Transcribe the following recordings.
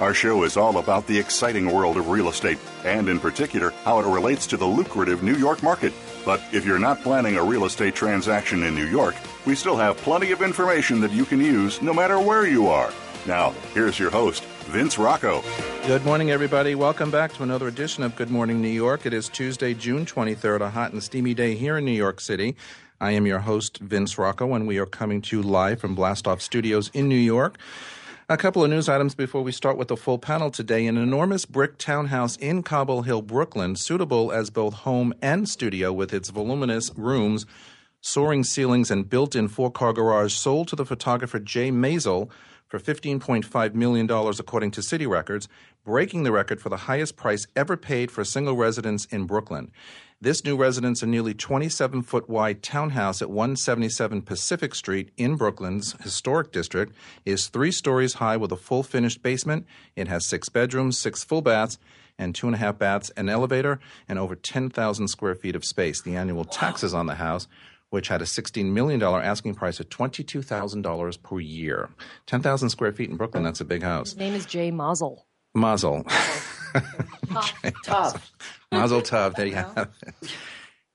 Our show is all about the exciting world of real estate, and in particular, how it relates to the lucrative New York market. But if you're not planning a real estate transaction in New York, we still have plenty of information that you can use no matter where you are. Now, here's your host, Vince Rocco. Good morning, everybody. Welcome back to another edition of Good Morning New York. It is Tuesday, June 23rd, a hot and steamy day here in New York City. I am your host, Vince Rocco, and we are coming to you live from Blastoff Studios in New York. A couple of news items before we start with the full panel today. An enormous brick townhouse in Cobble Hill, Brooklyn, suitable as both home and studio with its voluminous rooms, soaring ceilings, and built in four car garage, sold to the photographer Jay Maisel for $15.5 million, according to City Records, breaking the record for the highest price ever paid for a single residence in Brooklyn. This new residence, a nearly 27 foot wide townhouse at 177 Pacific Street in Brooklyn's historic district, is three stories high with a full finished basement. It has six bedrooms, six full baths, and two and a half baths, an elevator, and over 10,000 square feet of space. The annual taxes on the house which had a $16 million asking price of $22,000 per year. 10,000 square feet in Brooklyn, that's a big house. His name is Jay Mazel. Mazel. Tough. Mazel tov. There you have it.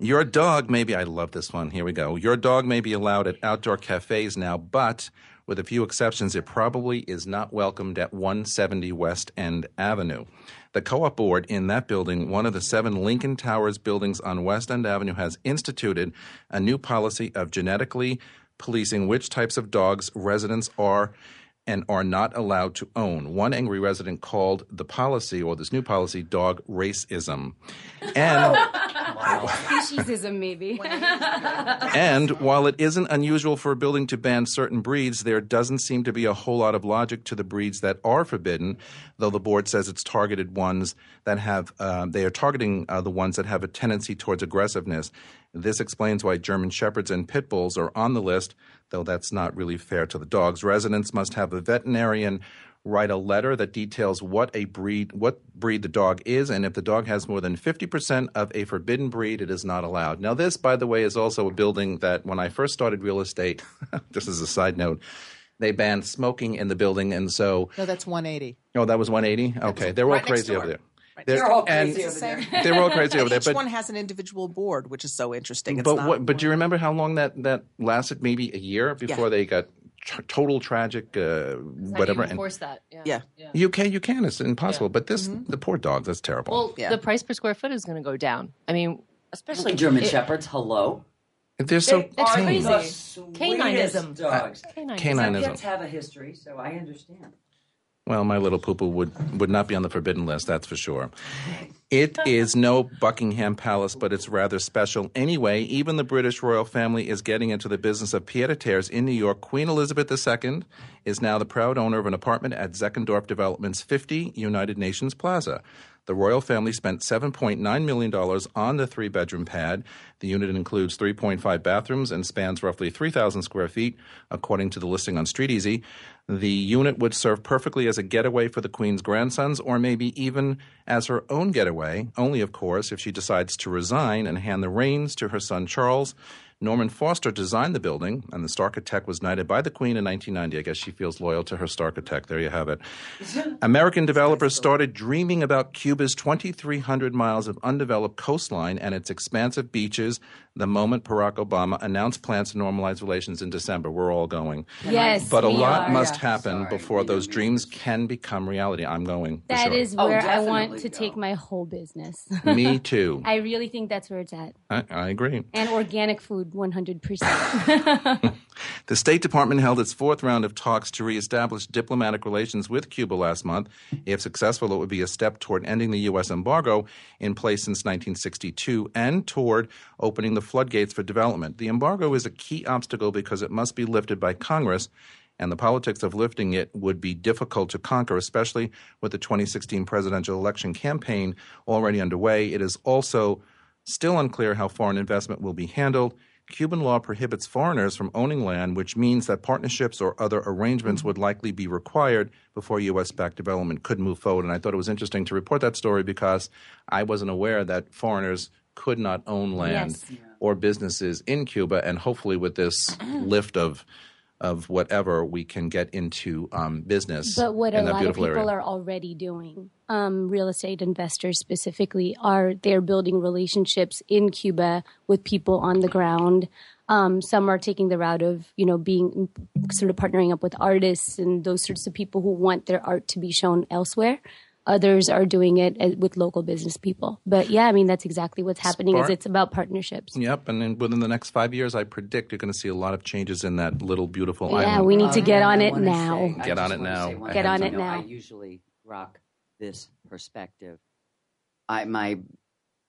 Your dog, maybe, I love this one. Here we go. Your dog may be allowed at outdoor cafes now, but with a few exceptions, it probably is not welcomed at 170 West End Avenue. The co op board in that building, one of the seven Lincoln Towers buildings on West End Avenue, has instituted a new policy of genetically policing which types of dogs residents are and are not allowed to own. One angry resident called the policy or this new policy dog racism. And Speciesism, maybe. and while it isn't unusual for a building to ban certain breeds, there doesn't seem to be a whole lot of logic to the breeds that are forbidden. Though the board says it's targeted ones that have, uh, they are targeting uh, the ones that have a tendency towards aggressiveness. This explains why German Shepherds and Pit Bulls are on the list, though that's not really fair to the dogs. Residents must have a veterinarian write a letter that details what a breed what breed the dog is and if the dog has more than 50% of a forbidden breed it is not allowed now this by the way is also a building that when i first started real estate just as a side note they banned smoking in the building and so No, that's 180. oh that was 180 okay they're all right crazy over there They're all and crazy over there. they're all crazy over there Each but one has an individual board, which is so interesting. It's but not what? But do you remember how long that that lasted? Maybe a year before Yeah. they got tr- total tragic, uh, whatever. And Enforce that. Yeah. Yeah. you can, you can. It's impossible. But this, the poor dogs. That's terrible. Well, Yeah. the price per square foot is going to go down. I mean, Especially German It- Shepherds. Hello. they're so They It's are tame. the crazy. sweetest Caninism. Dogs. canine. Canine- Some Caninism. pets have a history, so I understand. Well, my little poo poo would would not be on the forbidden list. That's for sure. It is no Buckingham Palace, but it's rather special anyway. Even the British royal family is getting into the business of pied-à-terres in New York. Queen Elizabeth II is now the proud owner of an apartment at Zeckendorf Development's 50 United Nations Plaza. The royal family spent $7.9 million on the three bedroom pad. The unit includes 3.5 bathrooms and spans roughly 3,000 square feet, according to the listing on StreetEasy. The unit would serve perfectly as a getaway for the Queen's grandsons, or maybe even as her own getaway, only, of course, if she decides to resign and hand the reins to her son Charles. Norman Foster designed the building, and the Starchitect was knighted by the Queen in 1990. I guess she feels loyal to her Starchitect. There you have it. American developers started dreaming about Cuba's 2,300 miles of undeveloped coastline and its expansive beaches the moment Barack Obama announced plans to normalize relations in December. We're all going. Yes, But a we lot are. must happen Sorry, before those don't dreams can become reality. I'm going. for That sure. is Oh, where I want to go. take my whole business. Me too. I really think that's where it's at. I, I agree. And organic food. 100%. The State Department held its fourth round of talks to reestablish diplomatic relations with Cuba last month. If successful, it would be a step toward ending the U.S. embargo in place since 1962 and toward opening the floodgates for development. The embargo is a key obstacle because it must be lifted by Congress, and the politics of lifting it would be difficult to conquer, especially with the 2016 presidential election campaign already underway. It is also still unclear how foreign investment will be handled. Cuban law prohibits foreigners from owning land, which means that partnerships or other arrangements would likely be required before U.S. backed development could move forward. And I thought it was interesting to report that story because I wasn't aware that foreigners could not own land Yes. Or businesses in Cuba. And hopefully, with this lift of of whatever, we can get into um, business But what a that lot of people area. are already doing, um, real estate investors specifically, are they're building relationships in Cuba with people on the ground. Um, some are taking the route of, you know, being sort of partnering up with artists and those sorts of people who want their art to be shown elsewhere. Others are doing it uh, with local business people. But yeah, I mean that's exactly what's happening. Spark- Is it's about partnerships. Yep, and then within the next five years, I predict you're going to see a lot of changes in that little beautiful Yeah, island. Yeah, we need to Oh, get on it now. Get on it now. Get on it now. I usually rock this perspective. I my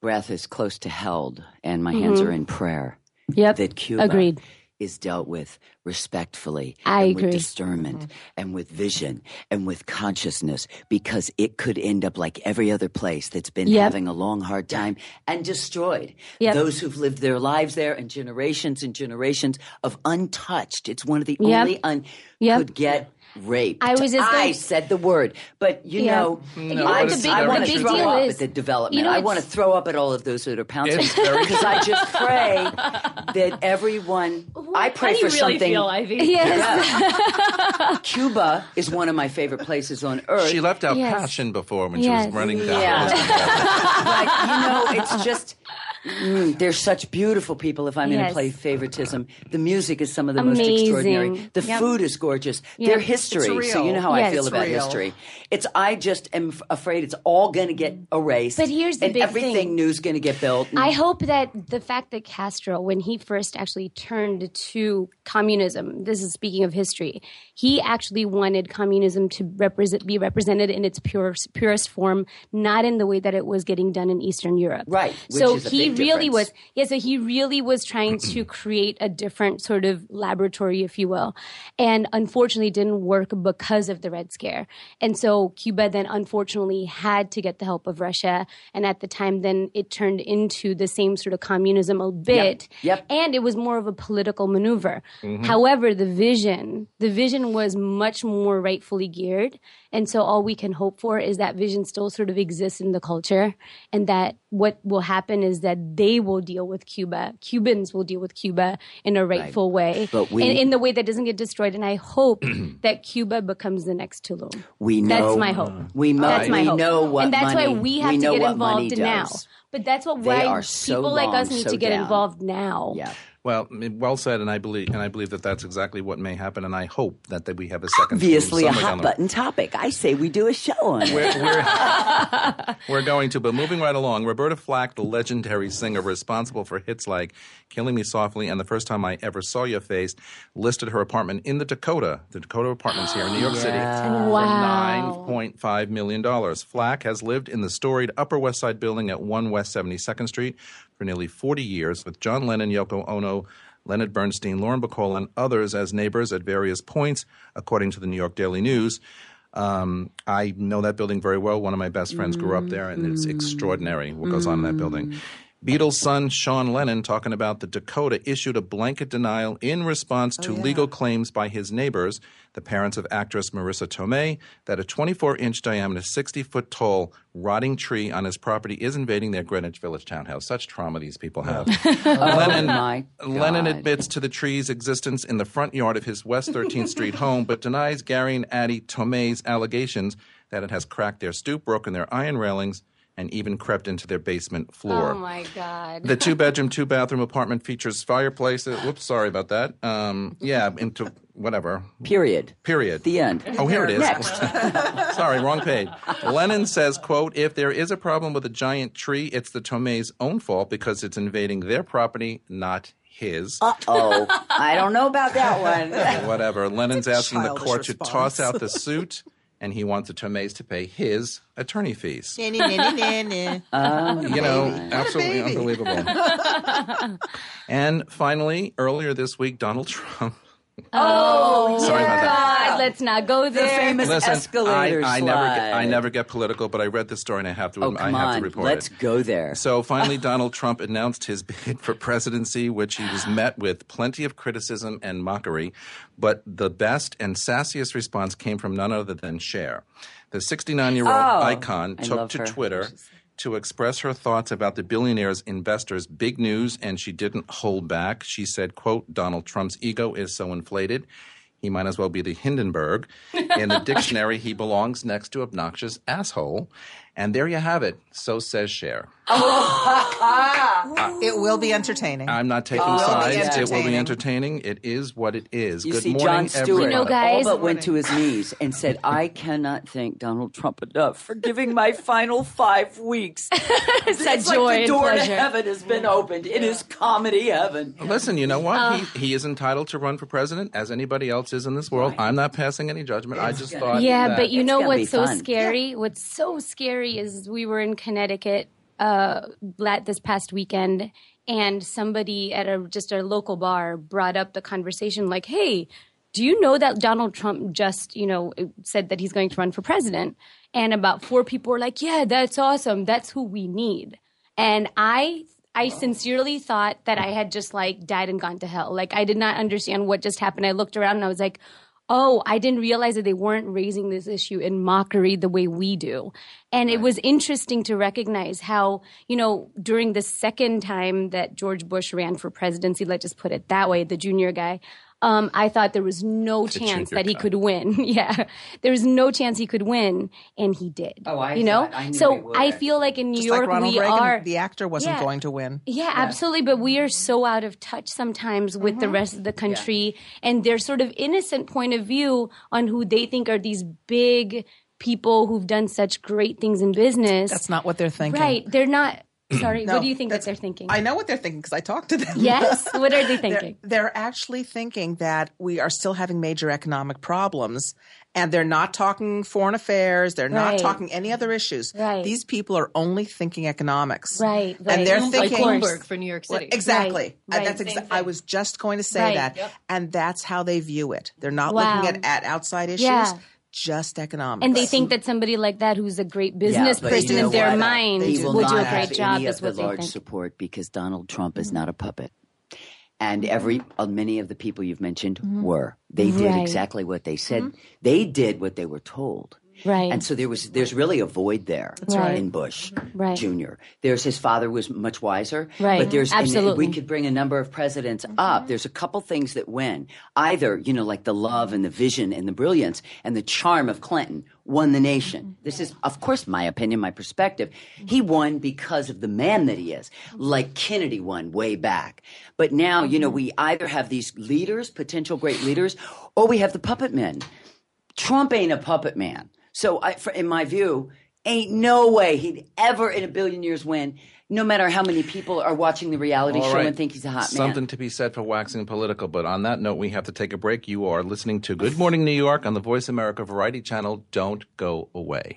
breath is close to held, and my hands are in prayer. Yep. That Cuba Agreed. Is dealt with respectfully I and agree. with discernment mm-hmm. and with vision and with consciousness because it could end up like every other place that's been Yep. having a long hard time and destroyed Yep. those who've lived their lives there and generations and generations of untouched it's one of the Yep. only un could get raped I was just I going- said the word but you Yeah. know You know I, the big- I want to big throw deal up is- at the development you know, I want to throw up at all of those that are pouncing It's because I just pray that everyone I pray for something Ivy? Yes. Cuba is one of my favorite places on earth. She left out Yes. passion before when Yes. she was running down. Yeah. the list you know, it's just mm, they're such beautiful people. If I'm going to play favoritism, the music is some of the most extraordinary. The Yep. food is gorgeous. Yep. Their history. So you know how Yes. I feel It's about real. history. It's I just am f- afraid it's all going to get erased. But here's the and big everything thing. new's going to get built. I hope that the fact that Castro, when he first actually turned to communism, this is speaking of history, he actually wanted communism to represent, be represented in its purest, purest form, not in the way that it was getting done in Eastern Europe. Right, so he really difference. was, yeah. So he really was trying to create a different sort of laboratory, if you will, and unfortunately didn't work because of the Red Scare. And so Cuba then unfortunately had to get the help of Russia, and at the time, then it turned into the same sort of communism a bit. Yep. And it was more of a political maneuver. Mm-hmm. However, the vision, the vision was much more rightfully geared. And so all we can hope for is that vision still sort of exists in the culture and that what will happen is that they will deal with Cuba. Cubans will deal with Cuba in a rightful way. But we- in, in the way that doesn't get destroyed. And I hope that Cuba becomes the next Tulum. we know That's my hope. Uh, we know. That's my we hope. know what and that's money, why we have to get involved now. But that's what why so people like us need so to get down. involved now. Yeah. Well, well said, and I believe, and I believe that that's exactly what may happen, and I hope that, that we have a second. Obviously, a hot button topic. I say we do a show on it. We're, we're, we're going to, but moving right along. Roberta Flack, the legendary singer responsible for hits like "Killing Me Softly" and "The First Time I Ever Saw Your Face," listed her apartment in the Dakota, the Dakota Apartments here in New York City, for nine Wow. point five million dollars. Flack has lived in the storied Upper West Side building at One West Seventy Second Street for nearly forty years, with John Lennon, Yoko Ono. Leonard Bernstein, Lauren Bacall, and others as neighbors at various points, according to the New York Daily News. Um, I know that building very well. One of my best friends grew up there, and it's extraordinary what goes on in that building. Beatles' son Sean Lennon, talking about the Dakota, issued a blanket denial in response oh, to legal claims by his neighbors, the parents of actress Marisa Tomei, that a 24 inch diameter, 60 foot tall, rotting tree on his property is invading their Greenwich Village townhouse. Such trauma these people have. Oh, Lennon, Oh my Lennon admits to the tree's existence in the front yard of his West 13th Street home, but denies Gary and Addie Tomei's allegations that it has cracked their stoop, broken their iron railings, and even crept into their basement floor. Oh my God. The two bedroom, two bathroom apartment features fireplaces. Whoops, sorry about that. Um, yeah, into whatever. Period. Period. The end. Oh, here it is. Next. Sorry, wrong page. Lennon says, quote, if there is a problem with a giant tree, it's the Tomei's own fault because it's invading their property, not his. Oh, I don't know about that one. Whatever. Lennon's asking the childish court to response. toss out the suit, and he wants the Termes to pay his attorney fees. Nah. You know, absolutely unbelievable. and finally, earlier this week, Donald Trump. Oh, Sorry about that. God, let's not go there. The there. famous Listen, escalator I, I never, get, I never get political, but I read this story and I have to, Oh, I come have on. to report it. Let's it. go there. So finally, Donald Trump announced his bid for presidency, which he was met with plenty of criticism and mockery. But the best and sassiest response came from none other than Cher. The 69 year old Oh, icon I took love to her. Twitter to express her thoughts about the billionaire's investors' big news, and she didn't hold back. She said, quote, Donald Trump's ego is so inflated. He might as well be the Hindenburg. In the dictionary, he belongs next to obnoxious asshole. And there you have it. So says Cher. It will be entertaining. I'm not taking will sides. It will be entertaining. entertaining. It is what it is. You Good see, morning, Jon Stewart everybody. You know, guys- all but went to his knees and said, "I cannot thank Donald Trump enough for giving my final five weeks." Said it's joy like the door to heaven has been opened. It is comedy heaven. Listen, you know what? Uh. he, he is entitled to run for president as anybody else is in this world. I'm not passing any judgment. I just thought. Yeah, that- but you know what's so fun. scary? What's so scary is we were in Connecticut uh, this past weekend, and somebody at a just a local bar brought up the conversation, like, "Hey, do you know that Donald Trump just, you know, said that he's going to run for president?" And about four people were like, "Yeah, that's awesome. That's who we need." And I I sincerely thought that I had just like died and gone to hell. Like I did not understand what just happened. I looked around and I was like, "Oh, I didn't realize that they weren't raising this issue in mockery the way we do." And it was interesting to recognize how, you know, during the second time that George Bush ran for presidency, let's just put it that way, the junior guy, um, I thought there was no chance that he guy. could win. yeah, there was no chance he could win, and he did. Oh, I you know. I knew he so would. I feel like in New Just York like we Reagan, are the actor wasn't Yeah. going to win. yeah, absolutely. But we are so out of touch sometimes with Mm-hmm. the rest of the country and their sort of innocent point of view on who they think are these big people who've done such great things in business. That's not what they're thinking. right. They're not. Sorry. No, what do you think that they're thinking? I know what they're thinking because I talked to them. yes. What are they They're, thinking? they're actually thinking that we are still having major economic problems and they're not talking foreign affairs. They're not talking any other issues. Right. These people are only thinking economics. Right, right. And they're Bloomberg, Like thinking. Bloomberg for New York Well, City. exactly. Right, And That's right. exa- I was just going to say Right. that. And that's how they view it. They're not Wow. looking at, at outside issues, Yeah. Just economics. And they think that somebody like that, who's a great business but person in their what? mind, he will will do a great job. Is what the they large think. Mm-hmm. support because Donald Trump is not a puppet. And every uh, many of the people you've mentioned were. They did Mm-hmm. Right. Mm-hmm. exactly what they said. They did what they were told. Right. And so there was there's really a void there right. in Bush Right. Jr. There's his father was much wiser. Right. But there's Absolutely. we could bring a number of presidents up. There's a couple things that win. Either, you know, like the love and the vision and the brilliance and the charm of Clinton won the nation. Mm-hmm. This is of course my opinion, my perspective. He won because of the man that he is. Like Kennedy won way back. But now, you know, we mm-hmm. either have these leaders, potential great leaders, or we have the puppet men. Trump ain't a puppet man. So, I, for, in my view, ain't no way he'd ever in a billion years win, no matter how many people are watching the reality All show right. and think he's a hot Something man. Something to be said for waxing political. But on that note, we have to take a break. You are listening to Good Morning New York on the Voice America Variety Channel. Don't go away.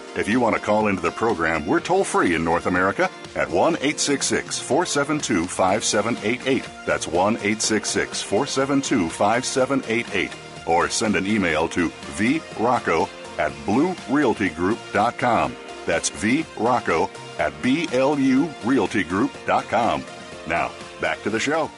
If you want to call into the program, we're toll free in North America at 1 866 472 5788. That's 1 866 472 5788. Or send an email to vrocco at blurealtygroup.com. That's vrocco at blurealtygroup.com. Now, back to the show.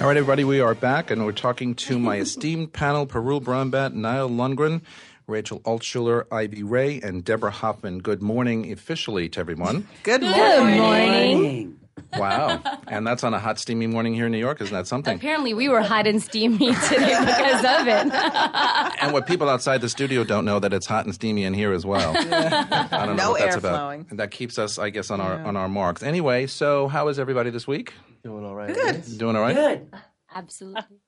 All right, everybody, we are back, and we're talking to my esteemed panel, Parul Brombat, Niall Lundgren, Rachel Altschuler, Ivy Ray, and Deborah Hoffman. Good morning officially to everyone. Good Good morning. morning. Wow. and that's on a hot, steamy morning here in New York. Isn't that something? Apparently, we were hot and steamy today because of it. And what people outside the studio don't know that it's hot and steamy in here as well. I don't know No what that's air about. flowing. And that keeps us, I guess, on our on our marks. Anyway, so how is everybody this week? Doing all right. Good. Doing all right? Good. Absolutely.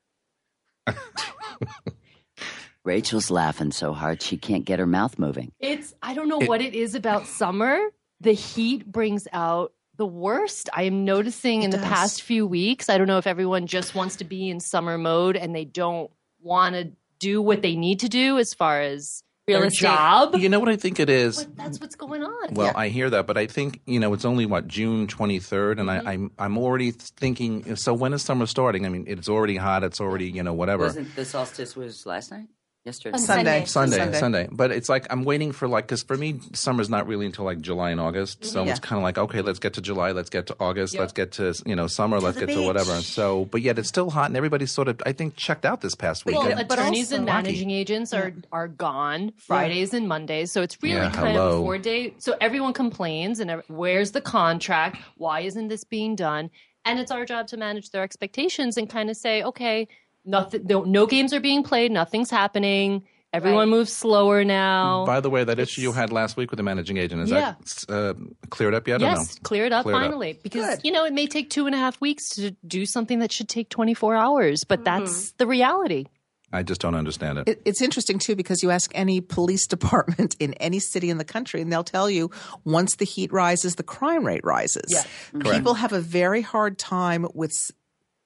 Rachel's laughing so hard she can't get her mouth moving. It's I don't know what it is about summer. The heat brings out the worst. I am noticing in the does. past few weeks. I don't know if everyone just wants to be in summer mode and they don't want to do what they need to do as far as Real their estate. job. You know what I think it is? But that's what's going on. Well, I hear that, but I think you know it's only what June twenty third, and I, mm-hmm. I'm I'm already thinking. So when is summer starting? I mean, it's already hot. It's already you know whatever. Wasn't the solstice was last night? Yesterday? On Sunday. Sunday, Sunday. Sunday, But it's like I'm waiting for like because for me summer's not really until like July and August. Mm-hmm. So Yeah. it's kind of like okay, let's get to July, let's get to August, let's get to you know summer, let's the get to whatever. So, but yet it's still hot, and everybody's sort of I think checked out this past week. Well, And- but attorneys and also- managing agents are are gone Fridays and Mondays, so it's really Yeah, kind hello. of a four day. So everyone complains, and where's the contract? Why isn't this being done? And it's our job to manage their expectations and kind of say, okay, nothing, no, no games are being played, nothing's happening. Everyone moves slower now. By the way, that issue you had last week with the managing agent is Yeah. that uh, cleared up yet? or Yes, no? clear it up Cleared up. finally. Because, Good. you know, it may take two and a half weeks to do something that should take 24 hours, but that's the reality. I just don't understand it. It, it's interesting too because you ask any police department in any city in the country, and they'll tell you once the heat rises, the crime rate rises. Yeah. People have a very hard time with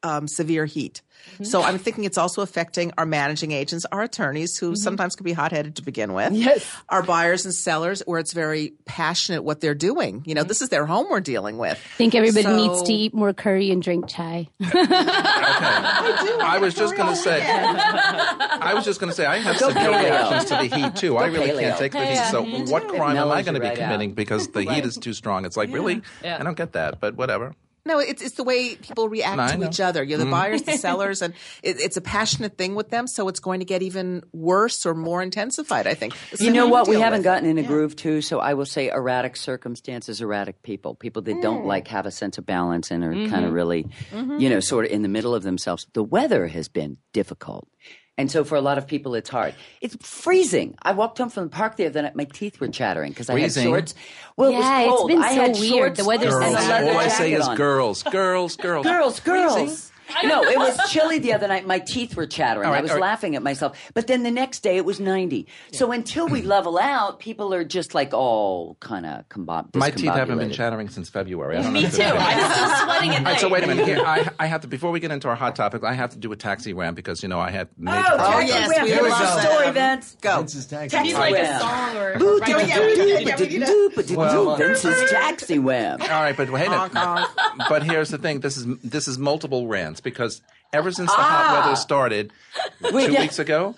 um, severe heat. So I'm thinking it's also affecting our managing agents, our attorneys, who sometimes can be hot-headed to begin with. Yes. Our buyers and sellers, where it's very passionate what they're doing. You know, this is their home we're dealing with. I think everybody So- needs to eat more curry and drink chai. I was just going to say, I was just going to say, I have severe paleo. reactions to the heat too. I really paleo. can't take the heat. So, what crime am I mellows going to be right out. committing because the heat is too strong? It's like, really? I don't get that, but whatever. No, it's it's the way people react No, to each other. You're the mm-hmm. buyers, the sellers, and it, it's a passionate thing with them. So it's going to get even worse or more intensified. I think. It's You know what? We haven't with. gotten in a groove too, so I will say erratic circumstances, erratic people, people that don't mm. like have a sense of balance and are kind of mm-hmm. really, you know, mm-hmm. sort of in the middle of themselves. The weather has been difficult. And so for a lot of people, it's hard. It's freezing. I walked home from the park the other night. My teeth were chattering because I had Freezing? shorts. Well, Yeah, it it's was cold. been I so had weird. shorts The weather's and so a Girls. All I say is on. girls, girls, girls. Girls, girls. Freezing? No, it was chilly the other night. My teeth were chattering. All right, I was all right. laughing at myself. But then the next day it was 90. So until we level out, people are just like all kind of combob. My teeth haven't been chattering since February. I don't know Me if too. I'm still sweating at All right, night. so wait a minute. Here, I, I have to before we get into our hot topic, I have to do a taxi rant because you know I had major Oh, problems. yes, yes, we Give love a story, Vince. Go. Vince's taxi. Need like a Wham. song or Boo, right doo, now. yeah, we did it. Yeah, we did it. Well, Vince's taxi wham. All right, but wait a Honk, honk. But here's the thing: this is this is multiple rants because ever since the hot weather started two yeah. weeks ago,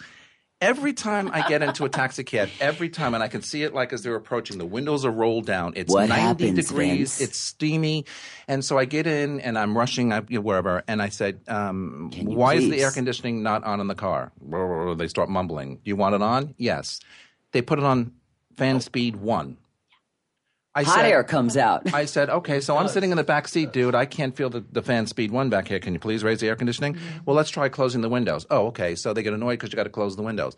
every time I get into a taxi cab, every time, and I can see it like as they're approaching, the windows are rolled down. It's What 90 happens, degrees. Vince? It's steamy, and so I get in and I'm rushing up you know, wherever, and I said, um, "Why is the air conditioning not on in the car?" They start mumbling. "You want it on?" Yes. They put it on fan speed one. I Hot said, air comes out. I said, okay, so I'm sitting in the back seat, dude. I can't feel the, the fan speed one back here. Can you please raise the air conditioning? Mm-hmm. Well, let's try closing the windows. Oh, okay. So they get annoyed because you got to close the windows.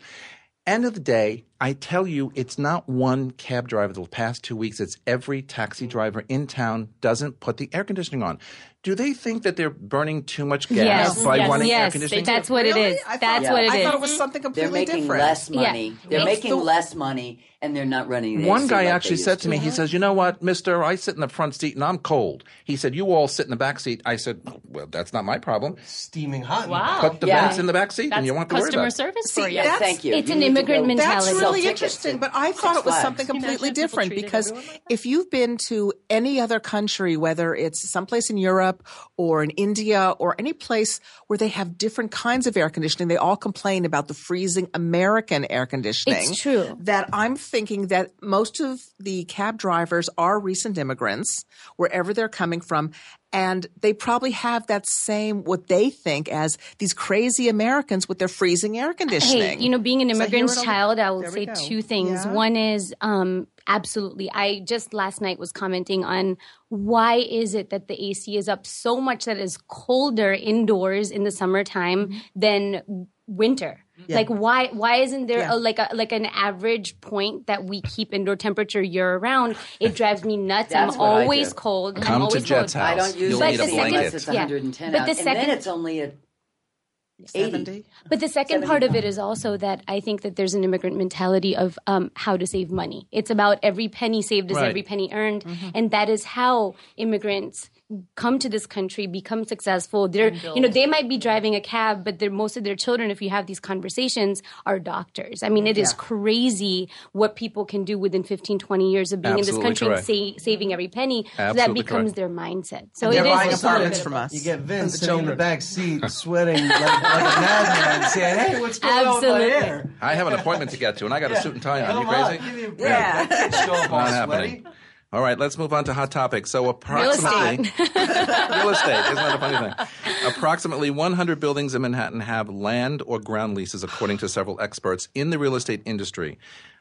End of the day, I tell you, it's not one cab driver the past two weeks. It's every taxi mm-hmm. driver in town doesn't put the air conditioning on. Do they think that they're burning too much gas Yes, by yes, running air yes. conditioning? That's what Really? it is. Thought- That's Yeah. what it I thought it was something completely They're making different. less Yeah. money. They're It's making the- less money, and they're not running. The One AC guy like actually said to me, to. he says, "You know what, Mister? I sit in the front seat and I'm cold." He said, "You all sit in the back seat." I said, "Well, that's not my problem. Steaming hot. Wow. back. Put the Yeah. vents in the back seat, That's and you won't have to worry customer about." it." service See, for you. Yeah, That's- thank you. It's You an immigrant mentality. That's really interesting, but I thought it was Flags. something completely imagine if people different because like if you've been to any other country, whether it's someplace in Europe or in India or any place where they have different kinds of air conditioning, they all complain about the freezing American air conditioning. It's true. That I'm thinking that most of the cab drivers are recent immigrants, wherever they're coming from, and they probably have that same what they think as these crazy Americans with their freezing air conditioning. Hey, you know, being an So immigrant here it all- child, I will say two things. Yeah. One is um, absolutely. I just last night was commenting on why is it that the AC is up so much that is colder indoors in the summertime Mm-hmm. than winter. Like why why isn't there Yeah. a, like a like an average point that we keep indoor temperature year round? It drives me nuts. I'm always do. cold. I'm Come to always Jet's cold. house. I don't use You'll But need the a second- blanket. unless it's yeah. 110 But out, the and then it's only at 70. But the second part of it is also that I think that there's an immigrant mentality of um, how to save money. It's about every penny saved is Right. every penny earned, and that is how immigrants come to this country, become successful. They're, you know, they might be driving a cab, but they're, most of their children, if you have these conversations, are doctors. I mean, it is crazy what people can do within 15, 20 years of being in this country correct. and sa- saving every penny. so that becomes correct. their mindset. So And it they're is buying just apartments from us. You get Vince The sitting in the back seat, sweating like, like a madman, saying, "Hey, what's going Absolutely. on with my hair?" I have an appointment to get to, and I got a suit and tie on. You crazy? give me a break. Yeah. Don't Show up all Not sweaty. happening. All right, let's move on to hot topics. So approximately Real estate. real estate isn't that a funny thing? Approximately 100 buildings in Manhattan have land or ground leases, according to several experts in the real estate industry.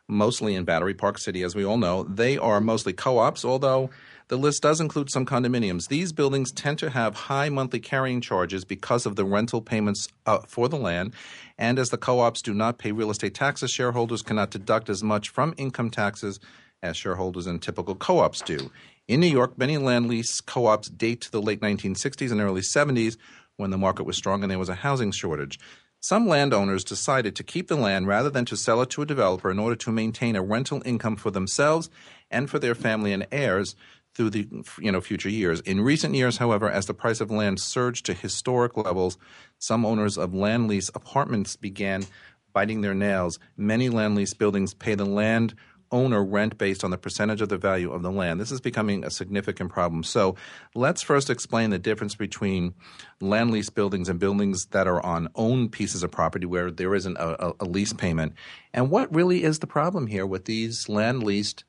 Mostly in Battery Park City, as we all know, they are mostly co-ops. Although the list does include some condominiums. These buildings tend to have high monthly carrying charges because of the rental payments uh, for the land, and as the co-ops do not pay real estate taxes, shareholders cannot deduct as much from income taxes as shareholders in typical co ops do. In New York, many land lease co ops date to the late 1960s and early 70s when the market was strong and there was a housing shortage. Some landowners decided to keep the land rather than to sell it to a developer in order to maintain a rental income for themselves and for their family and heirs through the you know future years. In recent years, however, as the price of land surged to historic levels, some owners of land lease apartments began biting their nails. Many land lease buildings pay the land owner rent based on the percentage of the value of the land. This is becoming a significant problem. So let's first explain the difference between land lease buildings and buildings that are on owned pieces of property where there isn't a, a, a lease payment. And what really is the problem here with these land leased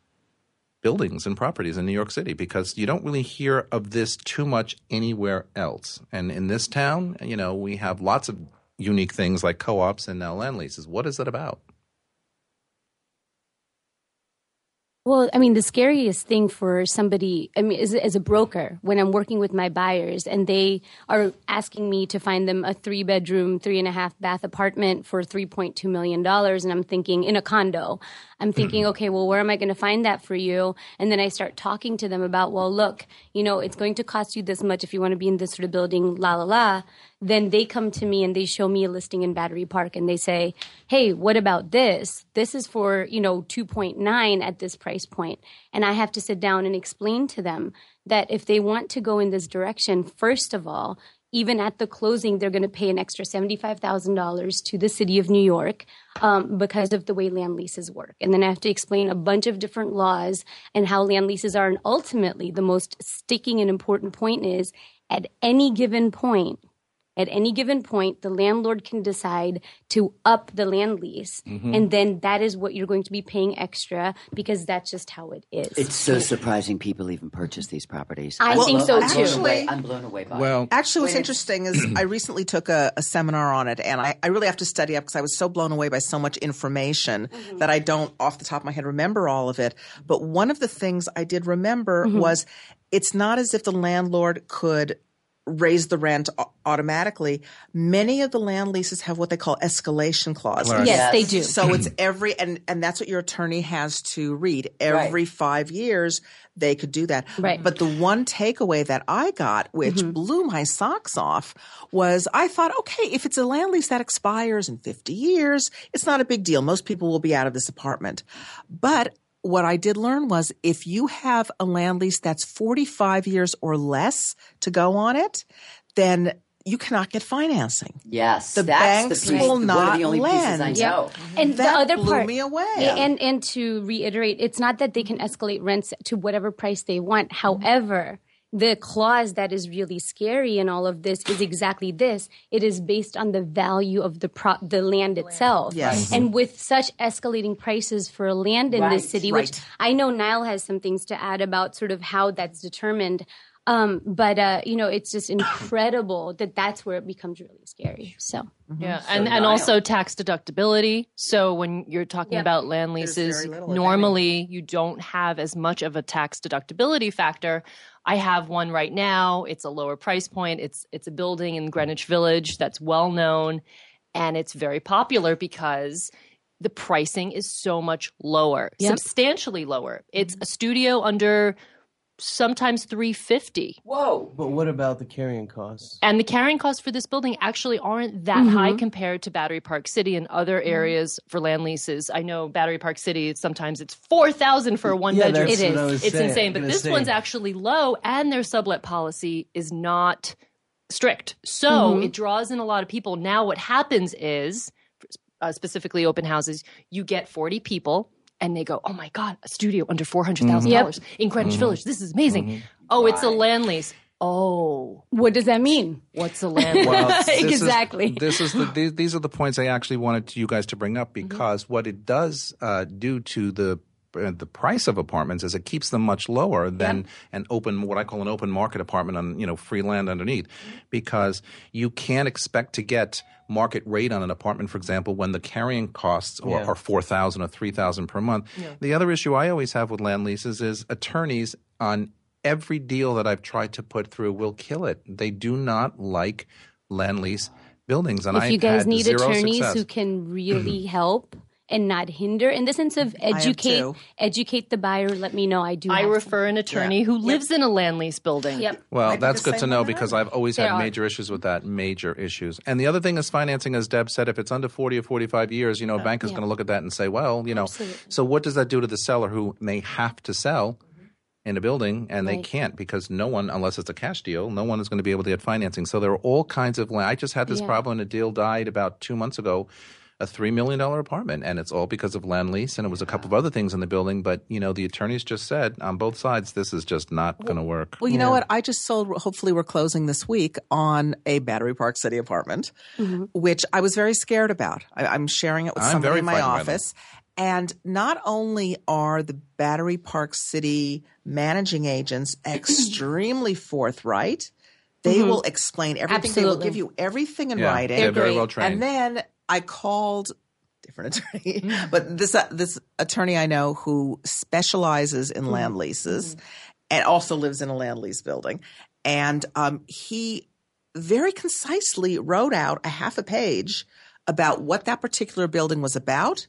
buildings and properties in New York City? Because you don't really hear of this too much anywhere else. And in this town, you know, we have lots of unique things like co ops and now land leases. What is it about? Well, I mean, the scariest thing for somebody, I mean, as, as a broker, when I'm working with my buyers and they are asking me to find them a three bedroom, three and a half bath apartment for $3.2 million, and I'm thinking in a condo, I'm thinking, mm-hmm. okay, well, where am I going to find that for you? And then I start talking to them about, well, look, you know, it's going to cost you this much if you want to be in this sort of building, la, la, la. Then they come to me and they show me a listing in Battery Park and they say, hey, what about this? This is for, you know, 2.9 at this price point. And I have to sit down and explain to them that if they want to go in this direction, first of all, even at the closing, they're going to pay an extra $75,000 to the city of New York um, because of the way land leases work. And then I have to explain a bunch of different laws and how land leases are. And ultimately, the most sticking and important point is at any given point, at any given point, the landlord can decide to up the land lease. Mm-hmm. And then that is what you're going to be paying extra because that's just how it is. It's so surprising people even purchase these properties. I I'm think so, I'm too. away- I'm blown away by it. Well, Actually, what's interesting is I recently took a, a seminar on it, and I, I really have to study up because I was so blown away by so much information mm-hmm. that I don't, off the top of my head, remember all of it. But one of the things I did remember mm-hmm. was it's not as if the landlord could raise the rent automatically. Many of the land leases have what they call escalation clauses. Right. yes, they do. So it's every and and that's what your attorney has to read. Every 5 years they could do that. Right. But the one takeaway that I got which mm-hmm. blew my socks off was I thought okay, if it's a land lease that expires in 50 years, it's not a big deal. Most people will be out of this apartment. But what I did learn was if you have a land lease that's 45 years or less to go on it, then you cannot get financing. Yes, The that's banks the piece, will one of not the only lend. pieces I know. Mm-hmm. And That the other blew part, me away. And and to reiterate, it's not that they can escalate rents to whatever price they want. Mm-hmm. However, the clause that is really scary in all of this is exactly this. It is based on the value of the pro- the land itself. Yes. And mm-hmm. with such escalating prices for land in Right, this city, which. I know Niall has some things to add about sort of how that's determined. Um, but uh, you know, it's just incredible that that's where it becomes really scary. So Yeah, and and also tax deductibility. So when you're talking Yep. about land leases, very little, if normally you don't have as much of a tax deductibility factor. I have one right now. It's a lower price point. It's it's a building in Greenwich Village that's well known, and it's very popular because the pricing is so much lower, Yep. substantially lower. It's a studio under sometimes 350 Whoa. But what about the carrying costs? and the carrying costs for this building actually aren't that Mm-hmm. high compared to Battery Park City and other areas for land leases. I know Battery Park City sometimes it's four thousand for a one yeah, bedroom. that's It what I is. was It's saying. insane, but this say. one's actually low, and their sublet policy is not strict. So Mm-hmm. it draws in a lot of people. Now, what happens is, uh, specifically open houses, you get 40 people. And they go, oh my god, a studio under four hundred thousand mm-hmm. dollars in Greenwich mm-hmm. Village. This is amazing. Mm-hmm. Oh, it's a land lease. Oh, what does that mean? what's a land lease? Well, this is- Exactly. this is the these, these are the points I actually wanted you guys to bring up because what it does uh, do to the Uh, the price of apartments is it keeps them much lower than an open what I call an open market apartment on you know free land underneath. Mm-hmm. Because you can't expect to get market rate on an apartment for example when the carrying costs are, Yeah. are 4000 or 3000 per month. The other issue I always have with land leases is attorneys on every deal that I've tried to put through will kill it. They do not like land lease buildings and if I've you guys had need attorneys success. who can really help and not hinder in the sense of educate educate the buyer let me know i do I have refer an attorney who lives in a land lease building. yep Well, Might that's good to know because. I've always There had are. major issues with that, major issues. And the other thing is financing, as Deb said, if it's under 40 or 45 years, you know, a bank is going to look at that and say, well, you know, Absolutely. so what does that do to the seller who may have to sell in a building and they can't because no one, unless it's a cash deal, no one is going to be able to get financing. So there are all kinds of, land. I just had this Yeah. problem and a deal died about two months ago. A three million dollar apartment, and it's all because of land lease, and it was a couple of other things in the building. But you know, the attorneys just said on both sides, this is just not going to work. Well, you know what? I just sold. Hopefully, we're closing this week on a Battery Park City apartment, mm-hmm. which I was very scared about. I, I'm sharing it with I'm somebody in my frightened by them. office, and not only are the Battery Park City managing agents extremely forthright, they mm-hmm. will explain everything. They will give you everything in Yeah, writing. they're very well trained. And then I called different attorney, but this uh, this attorney I know who specializes in land leases and also lives in a land lease building, and um, he very concisely wrote out a half a page about what that particular building was about.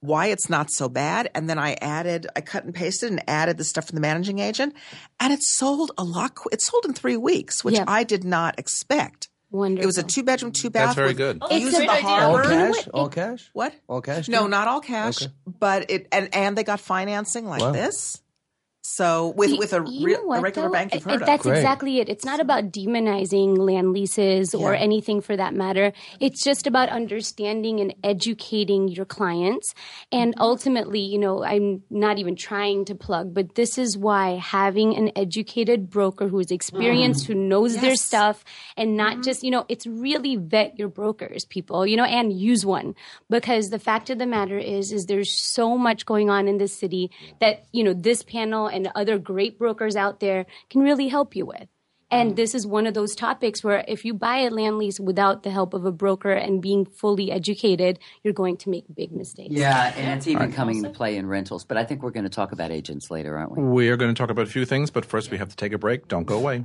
Why it's not so bad, and then I added, I cut and pasted and added the stuff from the managing agent, and it sold a lot. It sold in three weeks, which Yeah. I did not expect. Wonderful It was a two bedroom, two bath. That's very good. Oh, views a great idea. All harbor. You know cash? what? All cash? What? All cash? No, too? not all cash, Okay. but it and and they got financing like Wow. this. So with You- with a, you re- know what, a regular though? bank you've I- heard of. That's Great. exactly it. It's not about demonizing land leases or Yeah. anything for that matter. It's just about understanding and educating your clients. And Mm-hmm. ultimately, you know, I'm not even trying to plug, but this is why having an educated broker who is experienced, who knows their Mm. Stuff, and not Mm-hmm. just, you know, it's really vet your brokers, people, you know, and use one. Because the fact of the matter is, is there's so much going on in this city that, you know, this panel and other great brokers out there can really help you with. And mm. this is one of those topics where if you buy a land lease without the help of a broker and being fully educated, you're going to make big mistakes. Yeah, and it's even coming into play in rentals. But I think we're going to talk about agents later, aren't we? We are going to talk about a few things, but first we have to take a break. Don't go away.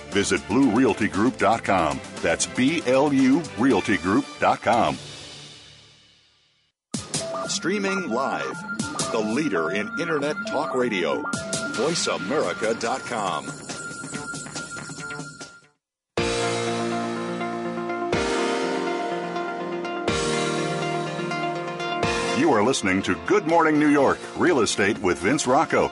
Visit BluRealtyGroup.com. That's B L U RealtyGroup.com. Streaming live, the leader in Internet Talk Radio. VoiceAmerica.com. You are listening to Good Morning New York Real Estate with Vince Rocco.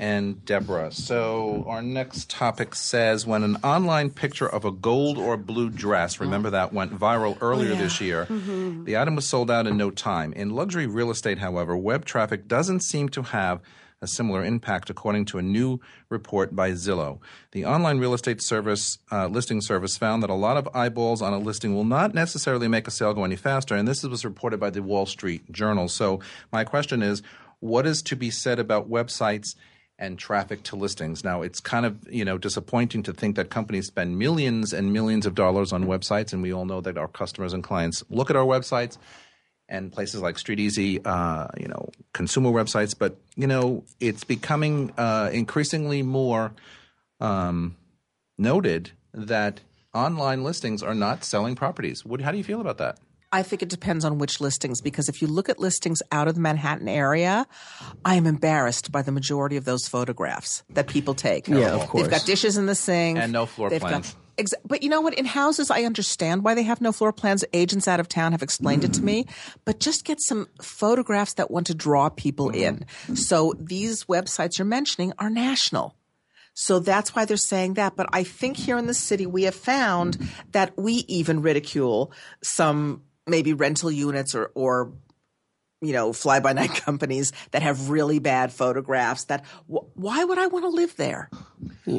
and Deborah. So, our next topic says when an online picture of a gold or blue dress, remember that went viral earlier this year, the item was sold out in no time. In luxury real estate, however, web traffic doesn't seem to have a similar impact, according to a new report by Zillow. The online real estate service uh, listing service found that a lot of eyeballs on a listing will not necessarily make a sale go any faster, and this was reported by the Wall Street Journal. So, my question is, what is to be said about websites? And traffic to listings. Now, it's kind of you know disappointing to think that companies spend millions and millions of dollars on websites, and we all know that our customers and clients look at our websites and places like StreetEasy, uh, you know, consumer websites. But you know, it's becoming uh, increasingly more um, noted that online listings are not selling properties. What, how do you feel about that? I think it depends on which listings because if you look at listings out of the Manhattan area, I am embarrassed by the majority of those photographs that people take. Yeah, of course. They've got dishes in the sink And no floor They've plans. Got, exa- but you know what? In houses, I understand why they have no floor plans. Agents out of town have explained it to me. But just get some photographs that want to draw people mm-hmm. in. So these websites you're mentioning are national. So that's why they're saying that. But I think here in the city, we have found that we even ridicule some maybe rental units or, or you know, fly by night companies that have really bad photographs. That wh- why would I want to live there?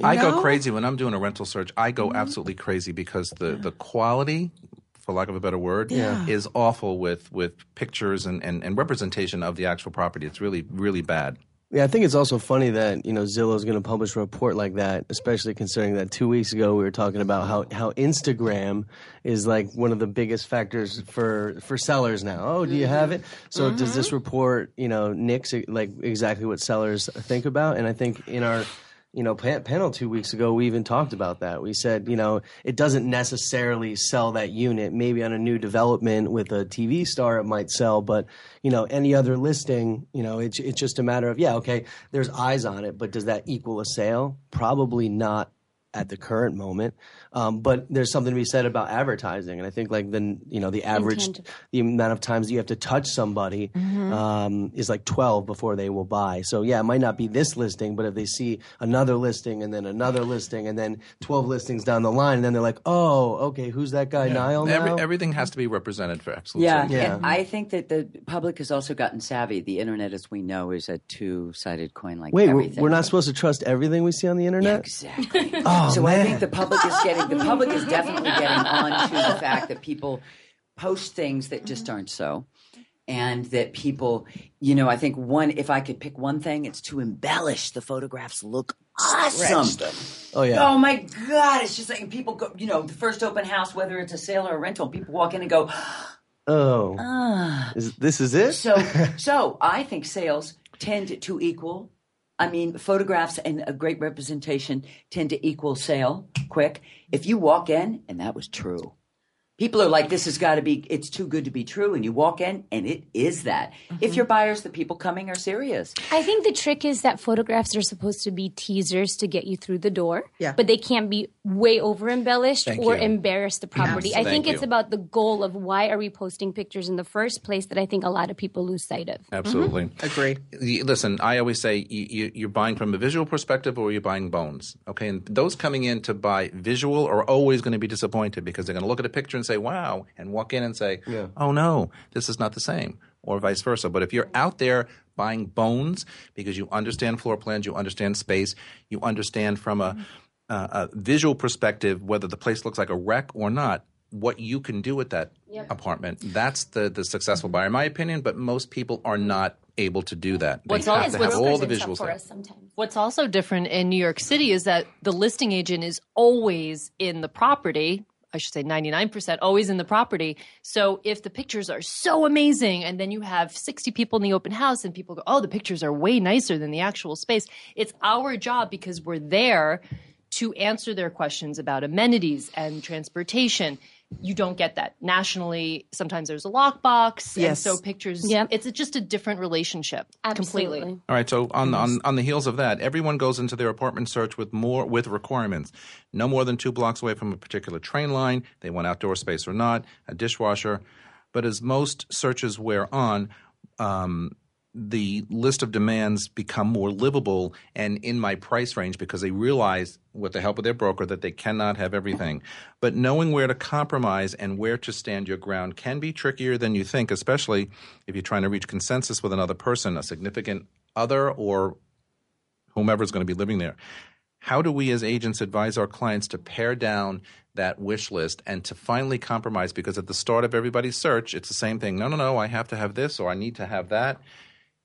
I go crazy when I'm doing a rental search. I go mm-hmm. absolutely crazy because the, the quality, for lack of a better word, Yeah. is awful with, with pictures and, and, and representation of the actual property. It's really, really bad. Yeah, I think it's also funny that you know Zillow is going to publish a report like that, especially considering that two weeks ago we were talking about how how Instagram is like one of the biggest factors for for sellers now. Oh, do you have mm-hmm. it? So does this mm-hmm. report you know nix like exactly what sellers think about? And I think in our you know pa- panel two weeks ago we even talked about that. We said you know it doesn't necessarily sell that unit. Maybe on a new development with a TV star it might sell, but you know any other listing you know it's it's just a matter of yeah okay there's eyes on it, but does that equal a sale? Probably not at the current moment. Um, but there's something to be said about advertising, and I think like the you know the average Intent. the amount of times you have to touch somebody um, is like 12 before they will buy. So yeah, it might not be this listing, but if they see another listing and then another listing and then 12 listings down the line, and then they're like, oh, okay, who's that guy, Niall? Every, everything has to be represented for excellence. Yeah, Yeah. and I think that the public has also gotten savvy. The internet, as we know, is a two-sided coin. Like Wait, we're, everything. we're not supposed to trust everything we see on the Yeah, internet? exactly. Oh, so I think the public is getting the public is definitely getting onto the fact that people post things that just aren't so. And that people, you know, I think one, if I could pick one thing, it's to embellish the photographs look awesome. Oh, yeah. Oh my God. It's just like people go, you know, the first open house, whether it's a sale or a rental, people walk in and go, Oh. ah. Is, this is it? So, so I think sales tend to equal. I mean, photographs and a great representation tend to equal sale quick. If you walk in, and that was true, People are like, this has got to be, it's too good to be true. And you walk in and it is that. If mm-hmm. your buyers, the people coming are serious. I think the trick is that photographs are supposed to be teasers to get you through the door. Yeah. But they can't be way over embellished Thank or you. embarrass the property. I think Thank it's you. about the goal of why are we posting pictures in the first place that I think a lot of people lose sight of. Absolutely. Mm-hmm. Agree. Listen, I always say you, you, you're buying from a visual perspective or you're buying bones. Okay, and those coming in to buy visual are always going to be disappointed because they're going to look at a picture and say, "Wow," and walk in and say, "Oh no, this is not the same," or vice versa. But if you're out there buying bones because you understand floor plans, you understand space, you understand from a, a, a visual perspective whether the place looks like a wreck or not. What you can do with that apartment, that's the, the successful buyer, in my opinion, but most people are not able to do that. They What's have also- to have all the up visuals for there. us sometimes. What's also different in New York City is that the listing agent is always in the property. I should say 99% always in the property. So if the pictures are so amazing and then you have 60 people in the open house and people go, oh, the pictures are way nicer than the actual space, it's our job because we're there to answer their questions about amenities and transportation. You don't get that nationally. Sometimes there's a lockbox, and Yes. so pictures. Yep. It's just a different relationship Absolutely. completely. All right. So on, on on the heels of that, everyone goes into their apartment search with more with requirements. No more than two blocks away from a particular train line. They want outdoor space or not. A dishwasher. But as most searches wear on, um, the list of demands become more livable and in my price range because they realize with the help of their broker that they cannot have everything. But knowing where to compromise and where to stand your ground can be trickier than you think, especially if you're trying to reach consensus with another person, a significant other or whomever is going to be living there. How do we as agents advise our clients to pare down that wish list and to finally compromise? Because at the start of everybody's search, it's the same thing. No, no, no, I have to have this or I need to have that.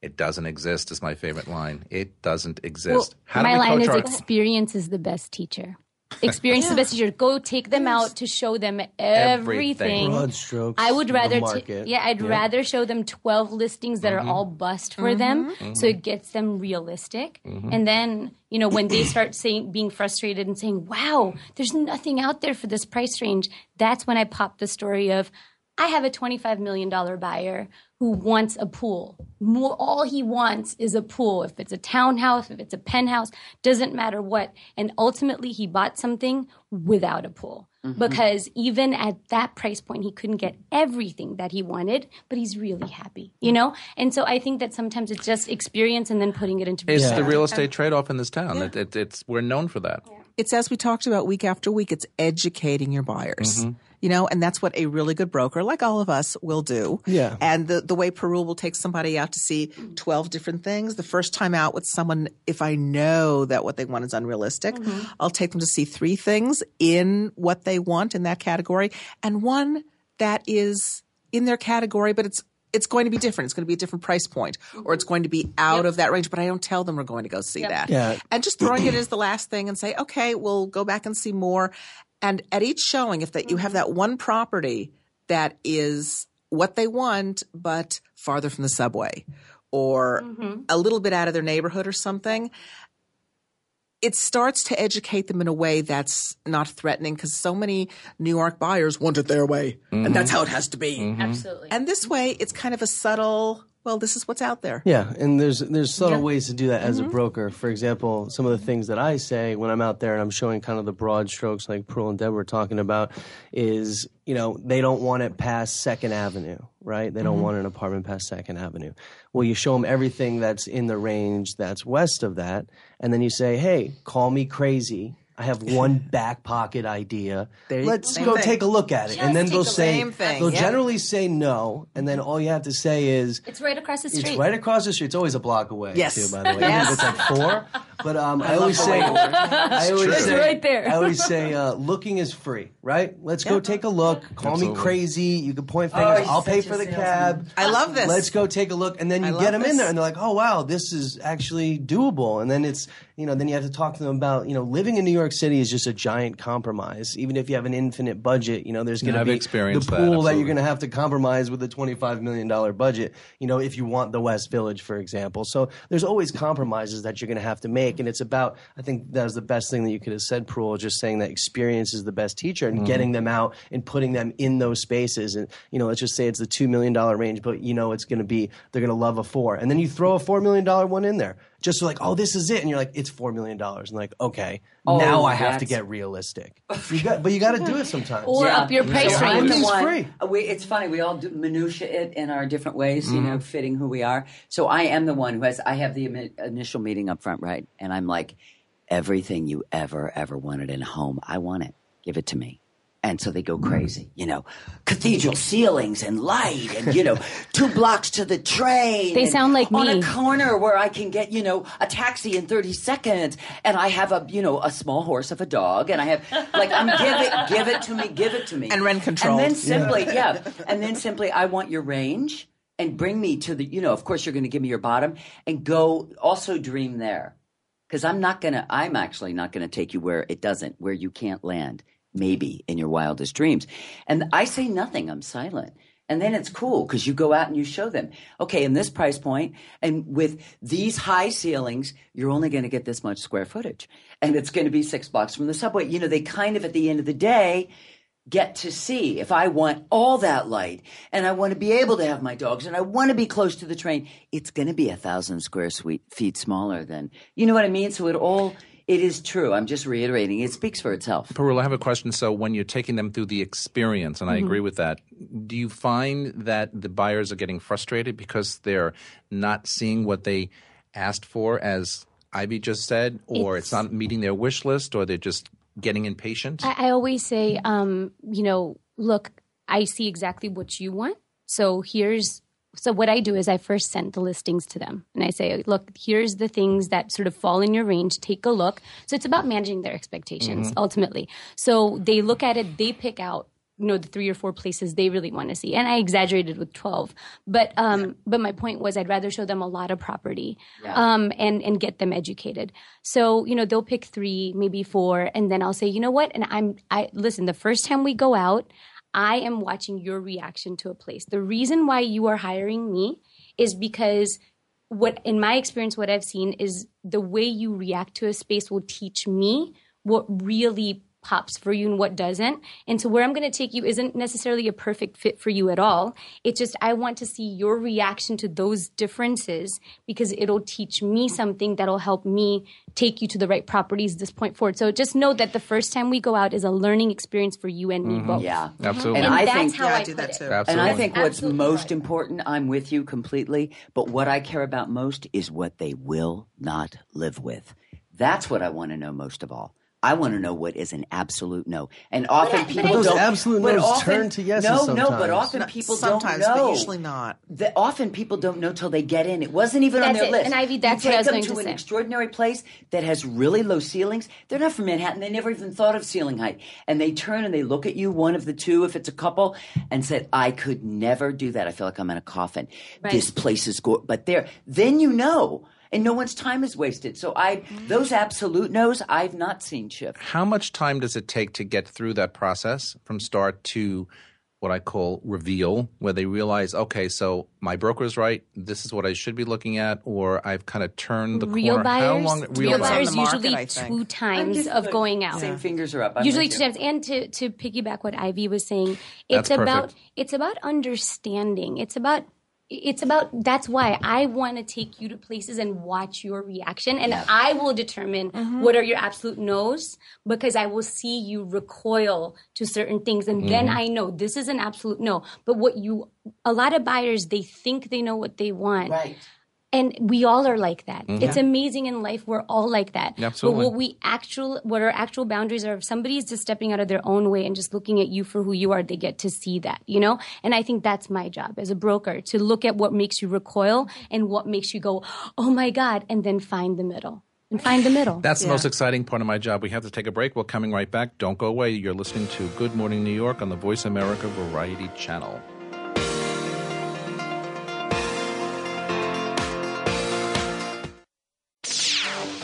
It doesn't exist is my favorite line. It doesn't exist. How do my we line coach is our experience is the best teacher. Experience is the best teacher. Go take them out to show them Everything. everything. Broad strokes. I would rather, ta- market. yeah, I'd rather show them twelve listings that are mm-hmm. all bust for mm-hmm. them, so mm-hmm. it gets them realistic. And then, you know, when they start saying, being frustrated and saying, "Wow, there's nothing out there for this price range," that's when I pop the story of, I have a twenty-five million dollar buyer who wants a pool. More, all he wants is a pool. If it's a townhouse, if it's a penthouse, doesn't matter what. And ultimately, he bought something without a pool mm-hmm. because even at that price point, he couldn't get everything that he wanted, but he's really happy, you know? And so I think that sometimes it's just experience and then putting it into It's perspective. the real estate trade off in this town. It, it, it's we're known for that. It's as we talked about week after week, it's educating your buyers. Mm-hmm. You know, and that's what a really good broker, like all of us, will do. Yeah. And the, the way Parul will take somebody out to see 12 different things. The first time out with someone, if I know that what they want is unrealistic, mm-hmm. I'll take them to see three things in what they want in that category and one that is in their category, but it's it's going to be different. It's going to be a different price point, or it's mm-hmm. going to be out of that range. But I don't tell them we're going to go see that. Yeah. And just throwing it as the last thing and say, okay, we'll go back and see more. And at each showing, if that you have mm-hmm. that one property that is what they want, but farther from the subway, or mm-hmm. a little bit out of their neighborhood or something, it starts to educate them in a way that's not threatening because so many New York buyers want it their way, and that's mm-hmm. how it has to be. Absolutely. And this way, it's kind of a subtle. Well, this is what's out there. Yeah, and there's there's subtle ways to do that as a mm-hmm. broker. For example, some of the things that I say when I'm out there and I'm showing kind of the broad strokes, like Parul and Deb were talking about, is you know they don't want it past Second Avenue, right? They don't mm-hmm. want an apartment past Second Avenue. Well, you show them everything that's in the range that's west of that, and then you say, "Hey, call me crazy." I have one back pocket idea. There you- Let's go thing. take a look at it, and then they'll a say they'll yeah. generally say no, and then all you have to say is It's right across the street. it's right across the street. It's always a block away, Yes. too, by the way. Yes. Even if it's like four. But um, I, always say, I always It's say, right there. I always say, uh, looking is free, right? Let's go take a look. Call me crazy. You can point fingers. he's I'll pay for the cab. I love this. Let's go take a look, and then you get them in there, and they're like, "Oh wow, this is actually doable." And then it's you know, then you have to talk to them about, you know, living in New York City is just a giant compromise. Even if you have an infinite budget, you know, there's going to I've be experienced the pool that, absolutely. you're going to have to compromise with a $25 million budget, you know, if you want the West Village, for example. So there's always compromises that you're going to have to make. And it's about, I think that was the best thing that you could have said, Parul, just saying that experience is the best teacher and mm-hmm. getting them out and putting them in those spaces. And, you know, let's just say it's the $2 million range, but you know, it's going to be, they're going to love a four. And then you throw a $4 million one in there. Just like, oh, this is it, and you're like, it's four million dollars, and like, okay, Oh, now I have to get realistic. You got, but you got to do it sometimes. Or up your price so I'm range. the Everything's one. free. uh, We, it's funny. We all do minutia it in our different ways, you Mm-hmm. know, fitting who we are. So I am the one who has. I have the imi- initial meeting up front, right? And I'm like, everything you ever ever wanted in a home, I want it. Give it to me. And so they go crazy, you know, cathedral ceilings and light, and you know, two blocks to the train. They sound like on me. a corner where I can get, you know, a taxi in 30 seconds and I have a, you know, a small horse of a dog and I have like I'm give it give it to me, give it to me. And rent controlled. And then simply, yeah. And then simply I want your range and bring me to the, you know, of course you're going to give me your bottom and go also dream there. Cuz I'm not going to I'm actually not going to take you where it doesn't, where you can't land maybe in your wildest dreams. And I say nothing, I'm silent. And then it's cool because you go out and you show them, okay, in this price point and with these high ceilings, you're only going to get this much square footage. And it's going to be six blocks from the subway. You know, they kind of at the end of the day get to see if I want all that light and I want to be able to have my dogs and I want to be close to the train, it's going to be a thousand square feet smaller than, you know what I mean? So it all, it is true. I'm just reiterating. It speaks for itself. Parul, I have a question. So, when you're taking them through the experience, and I agree with that, do you find that the buyers are getting frustrated because they're not seeing what they asked for, as Ivy just said, or it's, It's- not meeting their wish list, or they're just getting impatient? I, I always say, um, you know, look, I see exactly what you want. So here's so what I do is I first send the listings to them and I say, look, here's the things that sort of fall in your range. Take a look. So it's about managing their expectations ultimately. So they look at it, they pick out you know the three or four places they really want to see. And i exaggerated with 12 but um but my point was i'd rather show them a lot of property um and and get them educated. So you know they'll pick three maybe four and then i'll say you know what? And i'm i listen the first time we go out i am watching your reaction to a place. The reason why you are hiring me is because what in my experience what i've seen is the way you react to a space will teach me what really pops for you and what doesn't and so where i'm going to take you isn't necessarily a perfect fit for you at all it's just i want to see your reaction to those differences because it'll teach me something that'll help me take you to the right properties this point forward so just know that the first time we go out is a learning experience for you and me mm-hmm. both Yeah. Mm-hmm. Absolutely. And and I that's think- how Yeah, I I do put that it. too. And I think what's Absolutely most right. important, I'm with you completely, but what I care about most is what they will not live with. That's what I want to know most of all. I want to know what is an absolute no. And often I- people but those don't. absolute but no's often- turn to yeses No, no, but often No, people sometimes, don't know. but usually not. The, often people don't know till they get in. It wasn't even on their it. list. And Ivy, You that's what I was them going to to an extraordinary place that has really low ceilings. They're not from Manhattan. They never even thought of ceiling height. And they turn and they look at you, one of the two, if it's a couple, and said, "I could never do that. I feel like I'm in a coffin. Right. This place is go." But there, then you know. And no one's time is wasted. So I, mm. those absolute no's, I've not seen shift. How much time does it take to get through that process from start to what I call reveal, where they realize, okay, so my broker's right, this is what I should be looking at, or I've kind of turned the real corner. buyers, How long? real, Depends on buyers the market, usually two times just of like- going out. Same fingers are up. I'm usually two you. times and to to piggyback what ivy was saying That's it's about perfect. it's about understanding it's about it's about that's why i want to take you to places and watch your reaction and i will determine mm-hmm. what are your absolute no's because i will see you recoil to certain things and then mm-hmm. i know this is an absolute no. But what you a lot of buyers they think they know what they want. Right. And we all are like that. Mm-hmm. It's amazing in life. We're all like that. Absolutely. But what we actual, what our actual boundaries are, if somebody's just stepping out of their own way and just looking at you for who you are, they get to see that, you know? And I think that's my job as a broker to look at what makes you recoil and what makes you go, oh my God, and then find the middle. And find the middle. That's the most exciting part of my job. We have to take a break. We're coming right back. Don't go away. You're listening to Good Morning New York on the Voice America Variety Channel.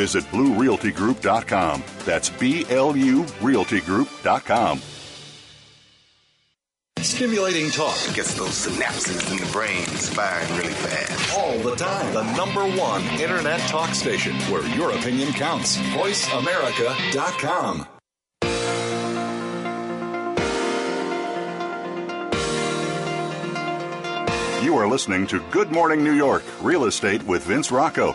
Visit BluRealtyGroup.com. That's B L U RealtyGroup.com. Stimulating talk Gets those synapses in the brain firing really fast. all the time. The number one internet talk station where your opinion counts. VoiceAmerica.com. You are listening to Good Morning New York Real Estate with Vince Rocco.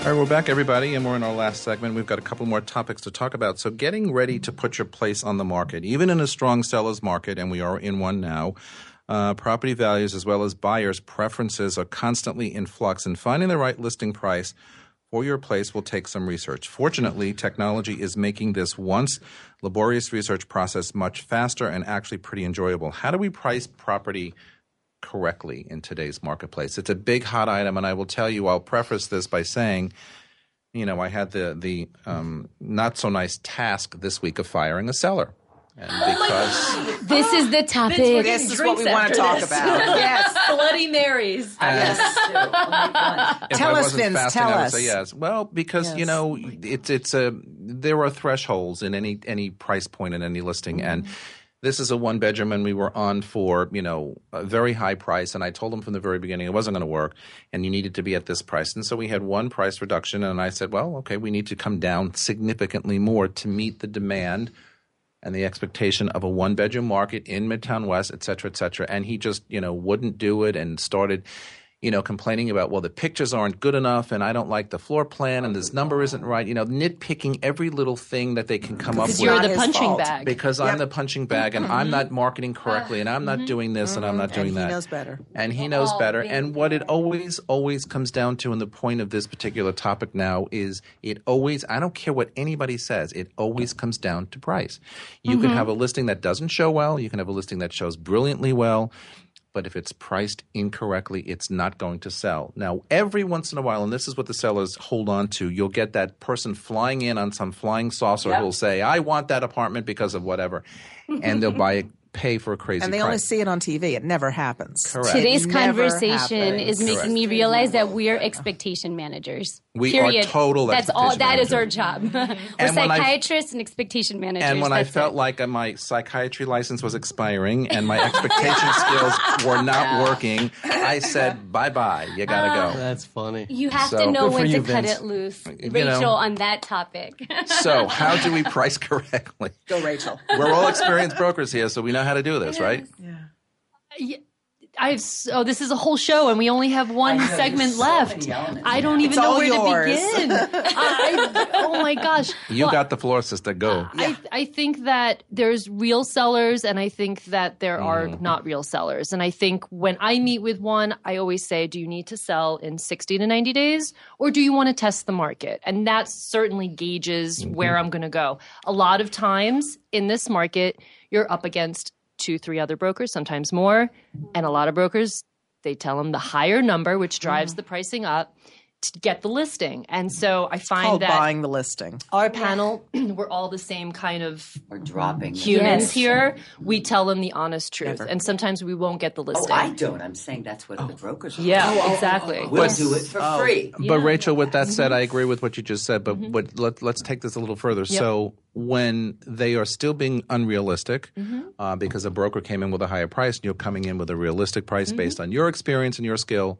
All right, we're back, everybody, and we're in our last segment. We've got a couple more topics to talk about. So, getting ready to put your place on the market, even in a strong seller's market, and we are in one now, uh, property values as well as buyers' preferences are constantly in flux, and finding the right listing price for your place will take some research. Fortunately, technology is making this once laborious research process much faster and actually pretty enjoyable. How do we price property correctly in today's marketplace. It's a big hot item, and I will tell you. I'll preface this by saying, you know, I had the the um, not so nice task this week of firing a seller, and because This is the topic. This is what we want to talk about. yes. Bloody Marys. if Tell us, wasn't Vince, tell us. say yes. Well, because you Yes. know, it's it's a there are thresholds in any any price point in any listing, Mm-hmm. and this is a one bedroom, and we were on for you know a very high price, and I told them from the very beginning it wasn't going to work, and you needed to be at this price, and so we had one price reduction, and I said, well, okay, we need to come down significantly more to meet the demand and the expectation of a one bedroom market in Midtown West, et cetera, et cetera. And he just, you know, wouldn't do it and started, you know, complaining about, well, the pictures aren't good enough and I don't like the floor plan and this number isn't right, you know, nitpicking every little thing that they can come up Because with. you're the punching fault. bag. because I'm the punching bag and I'm not marketing correctly and I'm not doing this and I'm not doing And he that. knows better. And he knows Oh, better. thank And what it always, always comes down to, and the point of this particular topic now is it always, I don't care what anybody says, it always comes down to price. You Mm-hmm. can have a listing that doesn't show well, you can have a listing that shows brilliantly well. But if it's priced incorrectly, it's not going to sell. Now, every once in a while, and this is what the sellers hold on to, you'll get that person flying in on some flying saucer who'll say, I want that apartment because of whatever. And they'll buy pay for a crazy And they price. only see it on TV. It never happens. Correct. Today's It never conversation happens. is making me realize that we are expectation managers. We are Period. total That's all. expectation That is our job. We're And when I- psychiatrists and expectation managers. And when I felt it. like uh, my psychiatry license was expiring and my expectation skills were not working, I said, bye bye, you gotta go. That's funny. you have So- to know Good for when to you, cut it loose, You Rachel, know. on that topic. So, how do we price correctly? Go, Rachel. We're all experienced brokers here, so we know how to do this, right? Yeah. I've so oh, this is a whole show and we only have one know, segment so left. I don't even It's know where yours. to begin. I, oh my gosh! You Well, got the floor, sister. Go. I, I think that there's real sellers and I think that there are mm-hmm. not real sellers. And I think when I meet with one, I always say, do you need to sell in 60 to 90 days or do you want to test the market? And that certainly gauges mm-hmm. where I'm going to go. A lot of times in this market, you're up against two, three other brokers, sometimes more. And a lot of brokers, they tell them the higher number, which drives the pricing up to get the listing. And so I find Called that buying the listing. our panel, we're all the same kind of we're dropping. humans Yes. here. We tell them the honest truth, Never. and sometimes we won't get the listing. Oh, listing. I don't. I'm saying that's what the oh. brokers are. yeah, oh, oh, exactly. We'll do it for free. But Rachel, with that said, I mm-hmm. agree with what you just said. But mm-hmm. but let, let's take this a little further. So when they are still being unrealistic, mm-hmm. uh, because a broker came in with a higher price, and you're coming in with a realistic price based on your experience and your skill.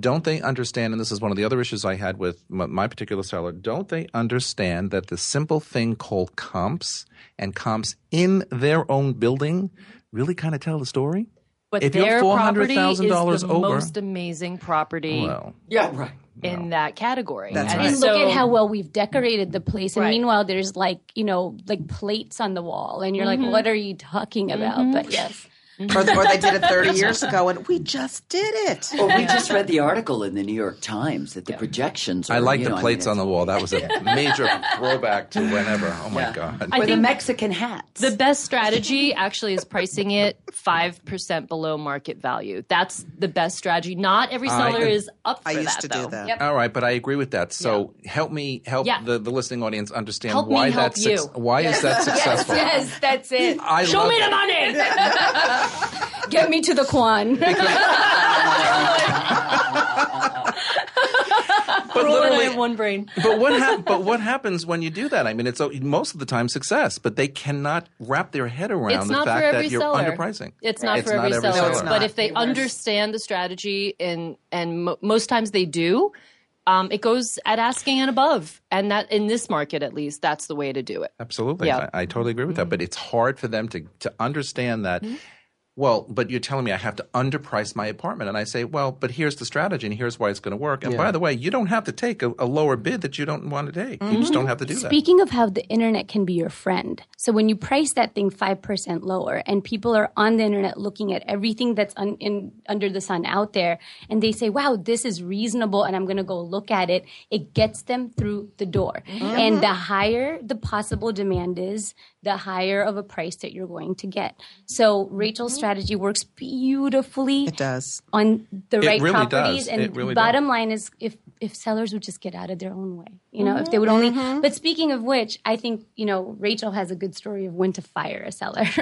Don't they understand? And this is one of the other issues I had with my, my particular seller. Don't they understand that the simple thing called comps and comps in their own building really kind of tell the story? But If you're their property is $400,000 the over- most amazing property Well, Yeah, right. in that category. That's and right. And so, look at how well we've decorated the place. And Right. meanwhile, there's like, you know, like plates on the wall. And you're Mm-hmm. like, what are you talking about? But yes. Or, or they did it 30 years ago and we just did it. Well, we just read the article in the New York Times that the projections. Are, I like the know, I mean, plates on the wall. That was a major throwback to whenever. Oh my Yeah. God. I Or the Mexican hats. the best strategy actually is pricing it 5% below market value. That's the best strategy. Not every I- seller is up for I used that, to though. do that. Yep. All right, but I agree with that. So help me help Yeah. the, the listening audience understand Help why that's you. why is that successful? Yes, yes that's it. I Show love me the money! Get me to the Kwan. But Roland and I literally, have one brain. but what hap- but what happens when you do that? I mean, it's a- most of the time success, but they cannot wrap their head around It's the fact that you're seller. underpricing. It's not for every, every seller, it's but not. if they understand the strategy and and mo- most times they do, um, it goes at asking and above, and that in this market at least, that's the way to do it. Absolutely, Yeah. Mm-hmm. I, I totally agree with that. But it's hard for them to to understand that. Well, but you're telling me I have to underprice my apartment, and I say, well, but here's the strategy, and here's why it's going to work. And by the way, you don't have to take a, a lower bid that you don't want to take. You just don't mm-hmm. have to do that. Speaking of how the internet can be your friend, so when you price that thing five percent lower, and people are on the internet looking at everything that's un, in, under the sun out there, and they say, "Wow, this is reasonable," and I'm going to go look at it. It gets them through the door, mm-hmm. and mm-hmm. the higher the possible demand is, the higher of a price that you're going to get. So Rachel's strategy works beautifully It does. on the It right really properties does. and It really bottom line is if if sellers would just get out of their own way you know if they would only mm-hmm. Mm-hmm. but speaking of which i think you know rachel has a good story of when to fire a seller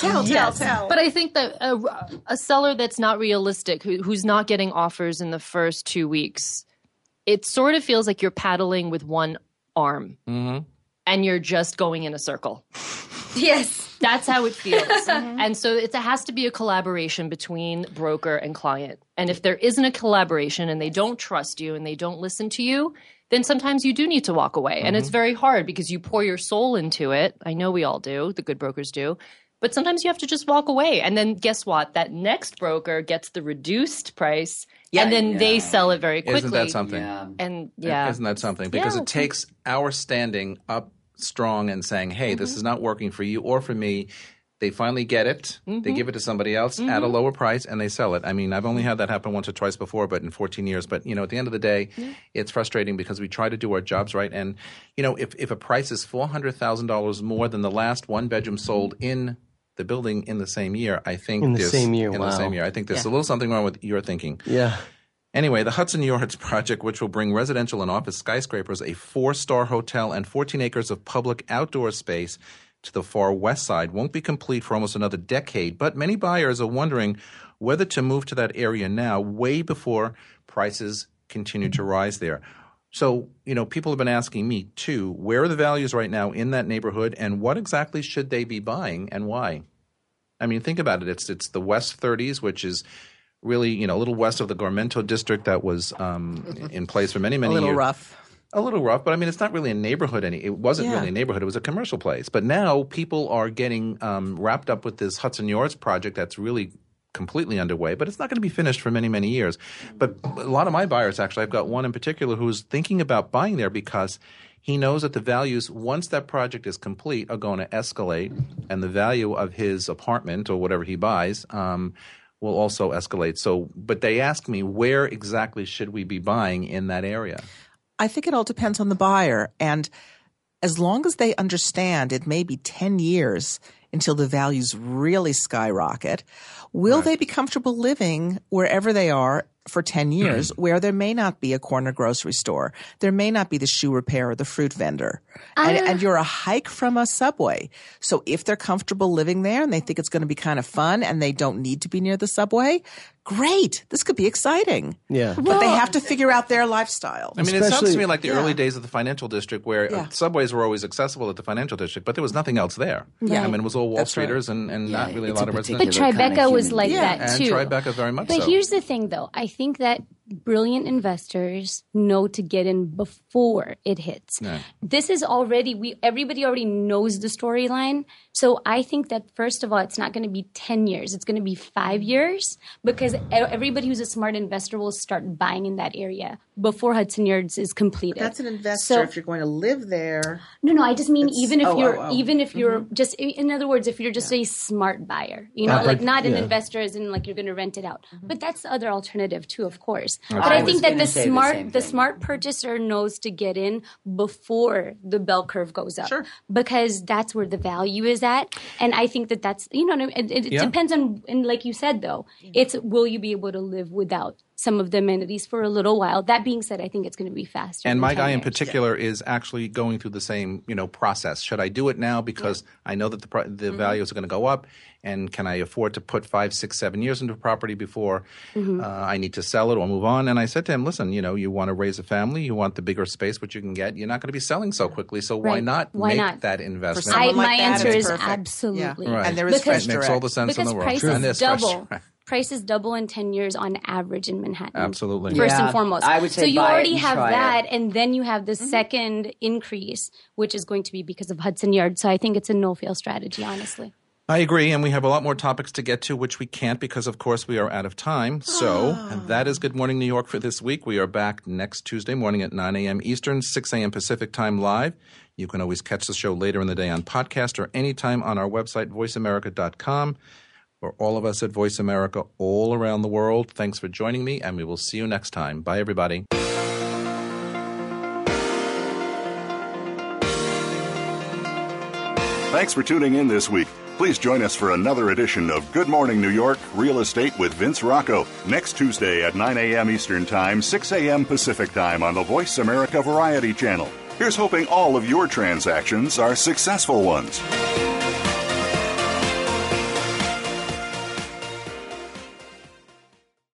Tell, tell, tell. But I think that a, a seller that's not realistic, who, who's not getting offers in the first two weeks, it sort of feels like you're paddling with one arm, mm-hmm. and you're just going in a circle. yes That's how it feels. Mm-hmm. And so it has to be a collaboration between broker and client. And if there isn't a collaboration and they don't trust you and they don't listen to you, then sometimes you do need to walk away. And it's mm-hmm. very hard because you pour your soul into it. I know we all do, the good brokers do. But sometimes you have to just walk away. And then guess what? That next broker gets the reduced price and then they sell it very quickly. Isn't that something? Yeah. And yeah. Isn't that something? Because Yeah. it takes our standing up strong and saying, hey, this mm-hmm. is not working for you or for me. They finally get it. They mm-hmm. give it to somebody else at a mm-hmm. lower price and they sell it. I mean, I've only had that happen once or twice before, but in 14 years. But, you know, at the end of the day, it's frustrating because we try to do our jobs right. And, you know, if, if a price is $400,000 more than the last one bedroom sold in the building in the same year, I think In the same year, in wow. the same year, I think there's a little something wrong with your thinking. Yeah. Anyway, the Hudson Yards project, which will bring residential and office skyscrapers, a four star hotel, and 14 acres of public outdoor space to the far west side, won't be complete for almost another decade. But many buyers are wondering whether to move to that area now, way before prices continue to rise there. So, you know, people have been asking me too, where are the values right now in that neighborhood and what exactly should they be buying and why? I mean, think about it. It's it's the West 30s, which is really you know a little west of the Garmento district that was um, in place for many many years. a little years. rough. A little rough, but I mean, it's not really a neighborhood. Any, it wasn't Yeah. really a neighborhood. It was a commercial place. But now people are getting um, wrapped up with this Hudson Yards project that's really completely underway, but it's not going to be finished for many, many years. But a lot of my buyers, actually, I've got one in particular who's thinking about buying there because he knows that the values, once that project is complete, are going to escalate, and the value of his apartment or whatever he buys um, will also escalate. So, but they ask me, where exactly should we be buying in that area? I think it all depends on the buyer. And as long as they understand it may be 10 years until the values really skyrocket, will they be comfortable living wherever they are for 10 mm-hmm. years where there may not be a corner grocery store? There may not be the shoe repair or the fruit vendor. And, ah. and you're a hike from a subway. So if they're comfortable living there and they think it's going to be kind of fun and they don't need to be near the subway, great, this could be exciting. Yeah. But they have to figure out their lifestyle. I mean, it sounds to me like the Yeah. early days of the financial district where uh, Yeah. subways were always accessible at the financial district, but there was nothing else there. Yeah. I mean, it was all Wall That's right. Streeters and, and not really a lot a of residents. residential. But kind of Tribeca was like being. that and too. Tribeca very much But so. here's the thing, though. I think that brilliant investors know to get in before it hits. This is already we everybody already knows the storyline. So I think that first of all, it's not going to be ten years. It's going to be five years because everybody who's a smart investor will start buying in that area before Hudson Yards is completed. That's an investor So- if you're going to live there. No, no, I just mean even if oh, you're oh, oh. even if you're just in other words, if you're just a smart buyer, you know, Uh, like but- not an investor as in like you're going to rent it out. But that's the other alternative too, of course. But I I, think that the say the smart the smart purchaser knows to get in before the bell curve goes up. Sure. Because that's where the value is at, and I think that that's you know, it, it, it Yeah. depends on and like you said though, it's will you be able to live without some of the amenities for a little while. That being said, I think it's going to be faster. and my guy in years. particular is actually going through the same, you know, process. Should I do it now because I know that the pri- the values are going to go up, and can I afford to put five, six, seven years into a property before uh, I need to sell it or move on? And I said to him, listen, you know, you want to raise a family, you want the bigger space, which you can get. You're not going to be selling so quickly, so why not Why make not? that investment? I, like my that, answer it's is absolutely. Yeah. Right. And there is Because- fresh makes all the sense because in the world. prices And there's fresh- double. Prices double in ten years on average in Manhattan. Absolutely. First Yeah, and foremost. I would say so you already have try it. that, and then you have the mm-hmm. second increase, which is going to be because of Hudson Yards. So I think it's a no fail strategy, honestly. I agree, and we have a lot more topics to get to, which we can't because, of course, we are out of time. So ah. that is Good Morning New York for this week. We are back next Tuesday morning at 9 a.m. Eastern, 6 a.m. Pacific time live. You can always catch the show later in the day on podcast or anytime on our website, voiceamerica.com. For all of us at Voice America all around the world, thanks for joining me, and we will see you next time. Bye, everybody. Thanks for tuning in this week. Please join us for another edition of Good Morning New York Real Estate with Vince Rocco next Tuesday at 9 a.m. Eastern Time, 6 a.m. Pacific Time on the Voice America Variety Channel. Here's hoping all of your transactions are successful ones.